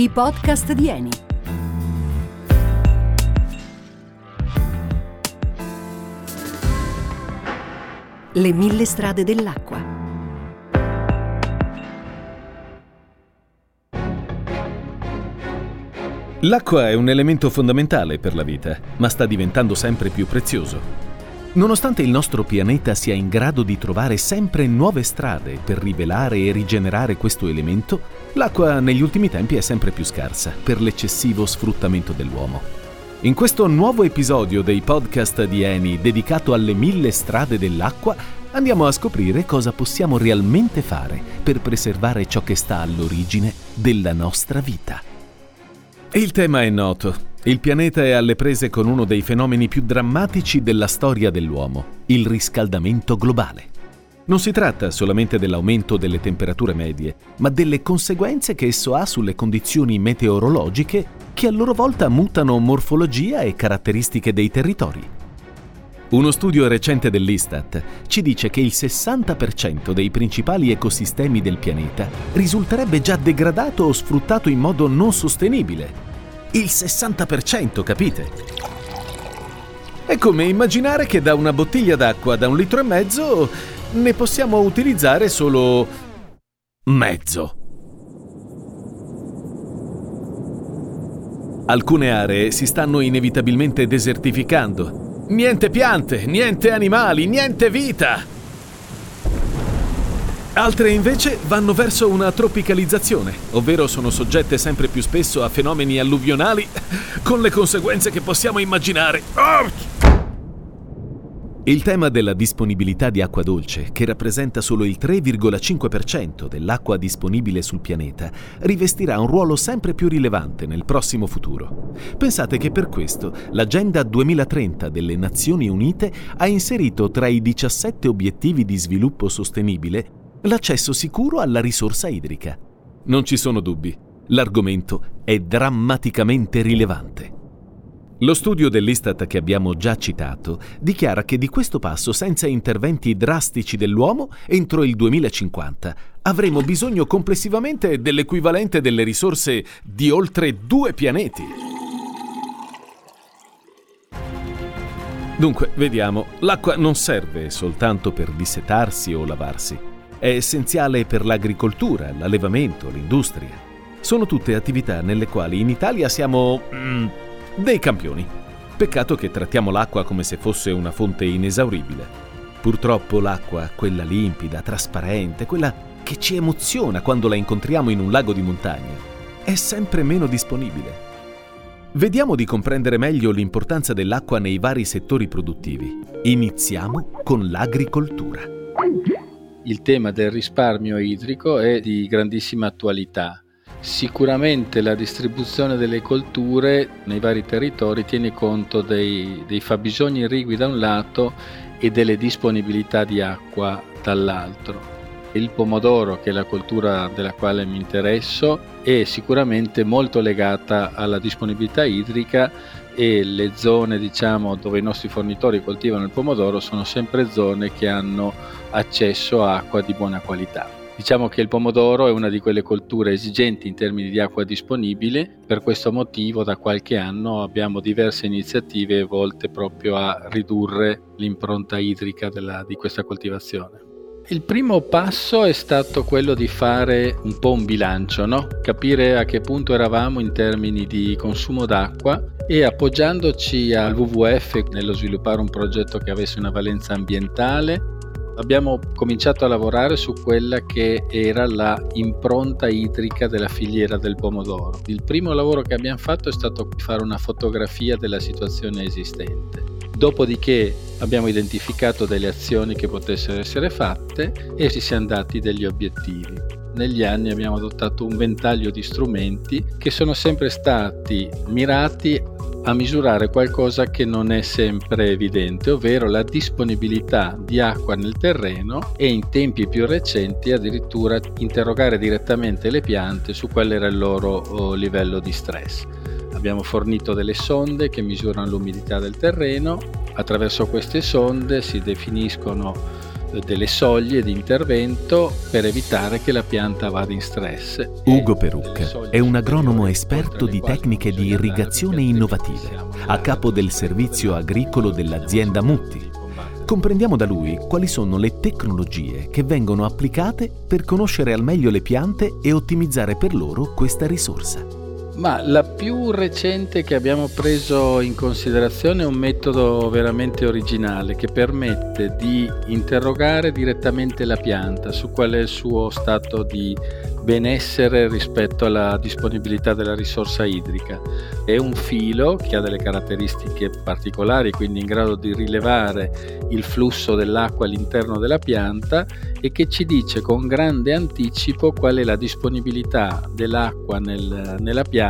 I podcast di Eni. Le mille strade dell'acqua. L'acqua è un elemento fondamentale per la vita, ma sta diventando sempre più prezioso. Nonostante il nostro pianeta sia in grado di trovare sempre nuove strade per rivelare e rigenerare questo elemento, l'acqua negli ultimi tempi è sempre più scarsa per l'eccessivo sfruttamento dell'uomo. In questo nuovo episodio dei podcast di Eni dedicato alle mille strade dell'acqua, andiamo a scoprire cosa possiamo realmente fare per preservare ciò che sta all'origine della nostra vita. Il tema è noto, il pianeta è alle prese con uno dei fenomeni più drammatici della storia dell'uomo, il riscaldamento globale. Non si tratta solamente dell'aumento delle temperature medie, ma delle conseguenze che esso ha sulle condizioni meteorologiche che a loro volta mutano morfologia e caratteristiche dei territori. Uno studio recente dell'Istat ci dice che il 60% dei principali ecosistemi del pianeta risulterebbe già degradato o sfruttato in modo non sostenibile il 60%, capite? È come immaginare che da una bottiglia d'acqua da un litro e mezzo ne possiamo utilizzare solo mezzo. Alcune aree si stanno inevitabilmente desertificando. Niente piante, niente animali, niente vita! Altre invece vanno verso una tropicalizzazione, ovvero sono soggette sempre più spesso a fenomeni alluvionali con le conseguenze che possiamo immaginare. Il tema della disponibilità di acqua dolce, che rappresenta solo il 3,5% dell'acqua disponibile sul pianeta, rivestirà un ruolo sempre più rilevante nel prossimo futuro. Pensate che per questo l'Agenda 2030 delle Nazioni Unite ha inserito tra i 17 obiettivi di sviluppo sostenibile l'accesso sicuro alla risorsa idrica. Non ci sono dubbi, l'argomento è drammaticamente rilevante. Lo studio dell'Istat che abbiamo già citato dichiara che di questo passo, senza interventi drastici dell'uomo, entro il 2050 avremo bisogno complessivamente dell'equivalente delle risorse di oltre due pianeti. Dunque, vediamo, l'acqua non serve soltanto per dissetarsi o lavarsi è essenziale per l'agricoltura, l'allevamento, l'industria. Sono tutte attività nelle quali in Italia siamo mm, dei campioni. Peccato che trattiamo l'acqua come se fosse una fonte inesauribile. Purtroppo l'acqua, quella limpida, trasparente, quella che ci emoziona quando la incontriamo in un lago di montagna, è sempre meno disponibile. Vediamo di comprendere meglio l'importanza dell'acqua nei vari settori produttivi. Iniziamo con l'agricoltura il tema del risparmio idrico è di grandissima attualità. Sicuramente la distribuzione delle colture nei vari territori tiene conto dei, dei fabbisogni irrigui da un lato e delle disponibilità di acqua dall'altro. Il pomodoro, che è la coltura della quale mi interesso, è sicuramente molto legata alla disponibilità idrica e le zone diciamo, dove i nostri fornitori coltivano il pomodoro sono sempre zone che hanno accesso a acqua di buona qualità. Diciamo che il pomodoro è una di quelle colture esigenti in termini di acqua disponibile, per questo motivo da qualche anno abbiamo diverse iniziative volte proprio a ridurre l'impronta idrica della, di questa coltivazione. Il primo passo è stato quello di fare un po' un bilancio, no? capire a che punto eravamo in termini di consumo d'acqua e appoggiandoci al WWF nello sviluppare un progetto che avesse una valenza ambientale, abbiamo cominciato a lavorare su quella che era la impronta idrica della filiera del pomodoro. Il primo lavoro che abbiamo fatto è stato fare una fotografia della situazione esistente Dopodiché abbiamo identificato delle azioni che potessero essere fatte e ci siamo dati degli obiettivi. Negli anni abbiamo adottato un ventaglio di strumenti che sono sempre stati mirati a misurare qualcosa che non è sempre evidente, ovvero la disponibilità di acqua nel terreno e in tempi più recenti addirittura interrogare direttamente le piante su qual era il loro oh, livello di stress. Abbiamo fornito delle sonde che misurano l'umidità del terreno, attraverso queste sonde si definiscono delle soglie di intervento per evitare che la pianta vada in stress. Ugo Perucca è un agronomo esperto di tecniche di irrigazione innovative, a capo del servizio agricolo dell'azienda Mutti. Comprendiamo da lui quali sono le tecnologie che vengono applicate per conoscere al meglio le piante e ottimizzare per loro questa risorsa. Ma la più recente che abbiamo preso in considerazione è un metodo veramente originale che permette di interrogare direttamente la pianta su qual è il suo stato di benessere rispetto alla disponibilità della risorsa idrica. È un filo che ha delle caratteristiche particolari, quindi in grado di rilevare il flusso dell'acqua all'interno della pianta e che ci dice con grande anticipo qual è la disponibilità dell'acqua nel, nella pianta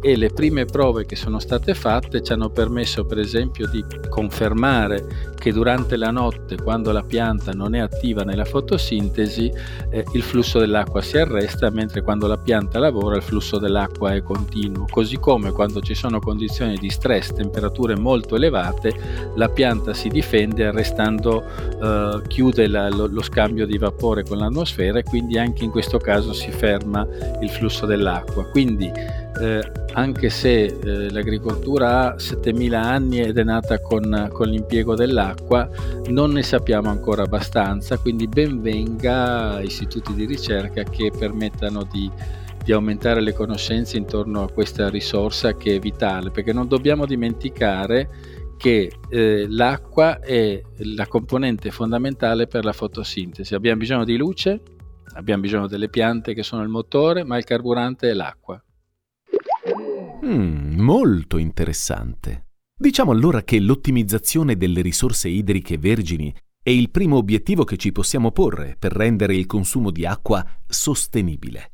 e le prime prove che sono state fatte ci hanno permesso per esempio di confermare che durante la notte quando la pianta non è attiva nella fotosintesi eh, il flusso dell'acqua si arresta mentre quando la pianta lavora il flusso dell'acqua è continuo. Così come quando ci sono condizioni di stress temperature molto elevate la pianta si difende arrestando eh, chiude la, lo, lo scambio di vapore con l'atmosfera e quindi anche in questo caso si ferma il flusso dell'acqua. Quindi eh, anche se eh, l'agricoltura ha 7000 anni ed è nata con, con, l'impiego dell'acqua, non ne sappiamo ancora abbastanza, quindi benvenga istituti di ricerca che permettano di, di aumentare le conoscenze intorno a questa risorsa che è vitale, perché non dobbiamo dimenticare che eh, l'acqua è la componente fondamentale per la fotosintesi. Abbiamo bisogno di luce, abbiamo bisogno delle piante che sono il motore, ma il carburante è l'acqua. Mm, molto interessante. Diciamo allora che l'ottimizzazione delle risorse idriche vergini è il primo obiettivo che ci possiamo porre per rendere il consumo di acqua sostenibile.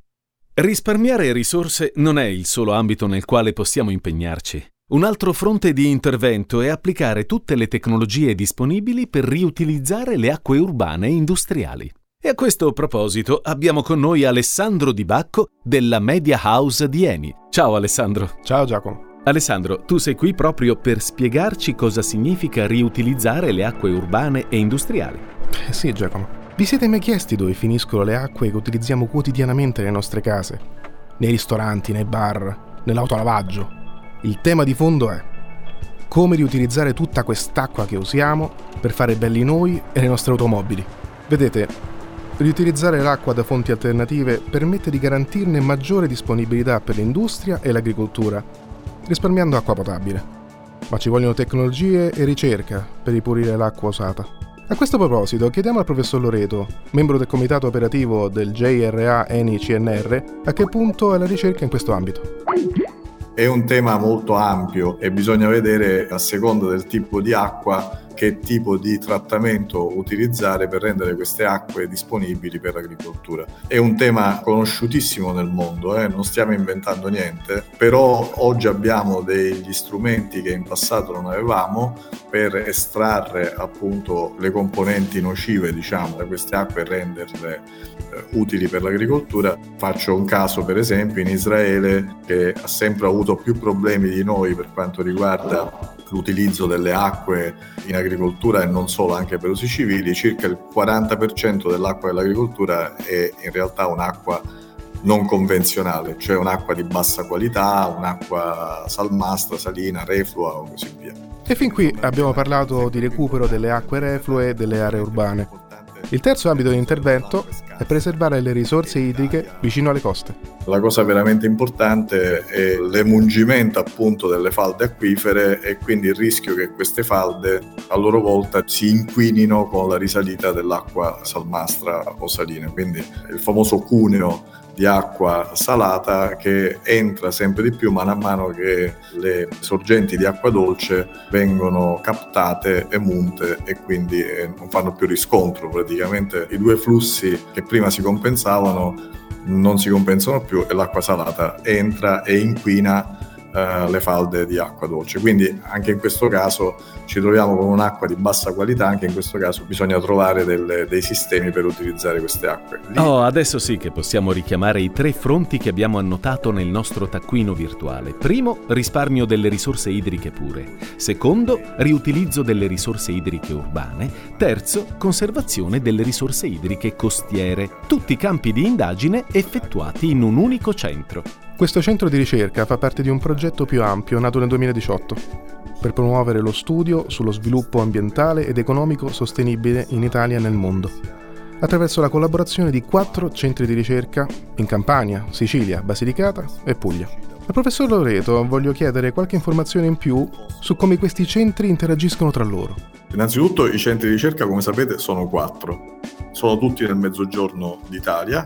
Risparmiare risorse non è il solo ambito nel quale possiamo impegnarci. Un altro fronte di intervento è applicare tutte le tecnologie disponibili per riutilizzare le acque urbane e industriali. E a questo proposito abbiamo con noi Alessandro Di Bacco della Media House di Eni. Ciao Alessandro. Ciao Giacomo. Alessandro, tu sei qui proprio per spiegarci cosa significa riutilizzare le acque urbane e industriali. Eh sì Giacomo. Vi siete mai chiesti dove finiscono le acque che utilizziamo quotidianamente nelle nostre case? Nei ristoranti, nei bar, nell'autolavaggio? Il tema di fondo è come riutilizzare tutta quest'acqua che usiamo per fare belli noi e le nostre automobili. Vedete, Riutilizzare l'acqua da fonti alternative permette di garantirne maggiore disponibilità per l'industria e l'agricoltura, risparmiando acqua potabile. Ma ci vogliono tecnologie e ricerca per ripulire l'acqua usata. A questo proposito chiediamo al professor Loreto, membro del comitato operativo del JRA ENI CNR, a che punto è la ricerca in questo ambito. È un tema molto ampio e bisogna vedere a seconda del tipo di acqua che tipo di trattamento utilizzare per rendere queste acque disponibili per l'agricoltura. È un tema conosciutissimo nel mondo, eh? non stiamo inventando niente, però oggi abbiamo degli strumenti che in passato non avevamo per estrarre appunto le componenti nocive diciamo da queste acque e renderle eh, utili per l'agricoltura. Faccio un caso per esempio in Israele che ha sempre avuto più problemi di noi per quanto riguarda l'utilizzo delle acque in agricoltura e non solo, anche per usi civili, circa il 40% dell'acqua dell'agricoltura è in realtà un'acqua non convenzionale, cioè un'acqua di bassa qualità, un'acqua salmastra, salina, reflua o così via. E fin qui abbiamo parlato di recupero delle acque reflue delle aree urbane. Il terzo ambito di intervento è preservare le risorse idriche vicino alle coste. La cosa veramente importante è l'emungimento appunto delle falde acquifere e quindi il rischio che queste falde a loro volta si inquinino con la risalita dell'acqua salmastra o salina. Quindi il famoso cuneo di acqua salata che entra sempre di più mano a mano che le sorgenti di acqua dolce vengono captate e munte e quindi eh, non fanno più riscontro praticamente i due flussi che prima si compensavano non si compensano più e l'acqua salata entra e inquina eh, le falde di acqua dolce. Quindi anche in questo caso ci troviamo con un'acqua di bassa qualità, anche in questo caso bisogna trovare delle, dei sistemi per utilizzare queste acque. Lì... Oh, adesso sì che possiamo richiamare i tre fronti che abbiamo annotato nel nostro taccuino virtuale. Primo, risparmio delle risorse idriche pure. Secondo, riutilizzo delle risorse idriche urbane. Terzo, conservazione delle risorse idriche costiere. Tutti campi di indagine effettuati in un unico centro. Questo centro di ricerca fa parte di un progetto più ampio nato nel 2018 per promuovere lo studio sullo sviluppo ambientale ed economico sostenibile in Italia e nel mondo, attraverso la collaborazione di quattro centri di ricerca in Campania, Sicilia, Basilicata e Puglia. Al professor Loreto voglio chiedere qualche informazione in più su come questi centri interagiscono tra loro. Innanzitutto i centri di ricerca, come sapete, sono quattro. Sono tutti nel mezzogiorno d'Italia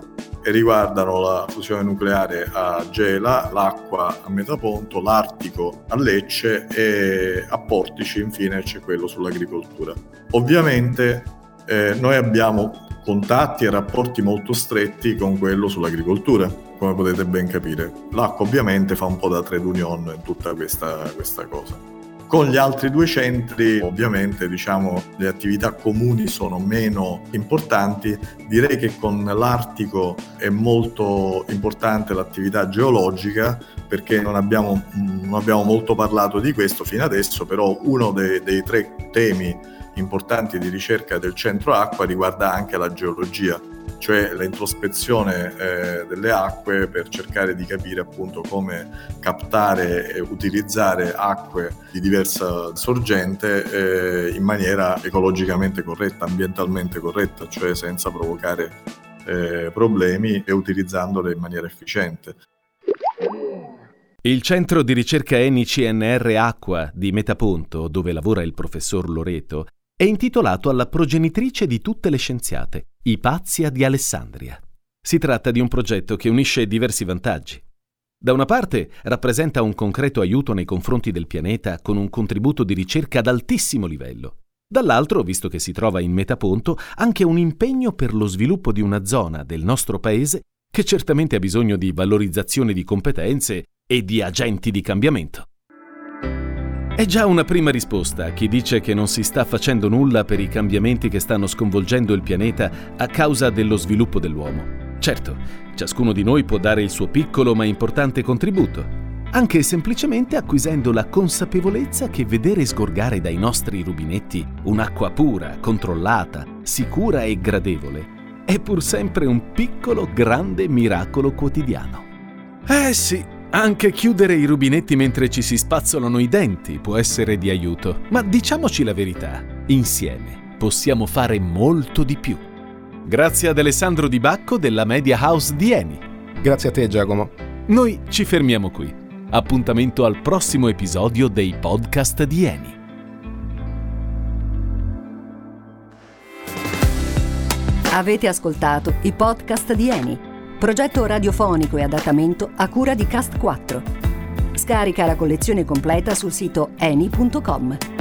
riguardano la fusione nucleare a Gela, l'acqua a Metaponto, l'Artico a Lecce e a Portici infine c'è quello sull'agricoltura. Ovviamente eh, noi abbiamo contatti e rapporti molto stretti con quello sull'agricoltura, come potete ben capire. L'acqua ovviamente fa un po' da trade union in tutta questa, questa cosa. Con gli altri due centri ovviamente diciamo, le attività comuni sono meno importanti, direi che con l'Artico è molto importante l'attività geologica perché non abbiamo, non abbiamo molto parlato di questo fino adesso, però uno dei, dei tre temi importanti di ricerca del centro acqua riguarda anche la geologia cioè l'introspezione eh, delle acque per cercare di capire appunto come captare e utilizzare acque di diversa sorgente eh, in maniera ecologicamente corretta, ambientalmente corretta, cioè senza provocare eh, problemi e utilizzandole in maniera efficiente. Il centro di ricerca ENI CNR Acqua di Metaponto, dove lavora il professor Loreto, è intitolato alla progenitrice di tutte le scienziate, Ipazia di Alessandria. Si tratta di un progetto che unisce diversi vantaggi. Da una parte rappresenta un concreto aiuto nei confronti del pianeta con un contributo di ricerca ad altissimo livello. Dall'altro, visto che si trova in metaponto, anche un impegno per lo sviluppo di una zona del nostro paese che certamente ha bisogno di valorizzazione di competenze e di agenti di cambiamento. È già una prima risposta a chi dice che non si sta facendo nulla per i cambiamenti che stanno sconvolgendo il pianeta a causa dello sviluppo dell'uomo. Certo, ciascuno di noi può dare il suo piccolo ma importante contributo, anche semplicemente acquisendo la consapevolezza che vedere sgorgare dai nostri rubinetti un'acqua pura, controllata, sicura e gradevole è pur sempre un piccolo grande miracolo quotidiano. Eh sì, anche chiudere i rubinetti mentre ci si spazzolano i denti può essere di aiuto, ma diciamoci la verità, insieme possiamo fare molto di più. Grazie ad Alessandro Di Bacco della Media House di Eni. Grazie a te Giacomo. Noi ci fermiamo qui. Appuntamento al prossimo episodio dei podcast di Eni. Avete ascoltato i podcast di Eni Progetto radiofonico e adattamento a cura di Cast 4. Scarica la collezione completa sul sito eni.com.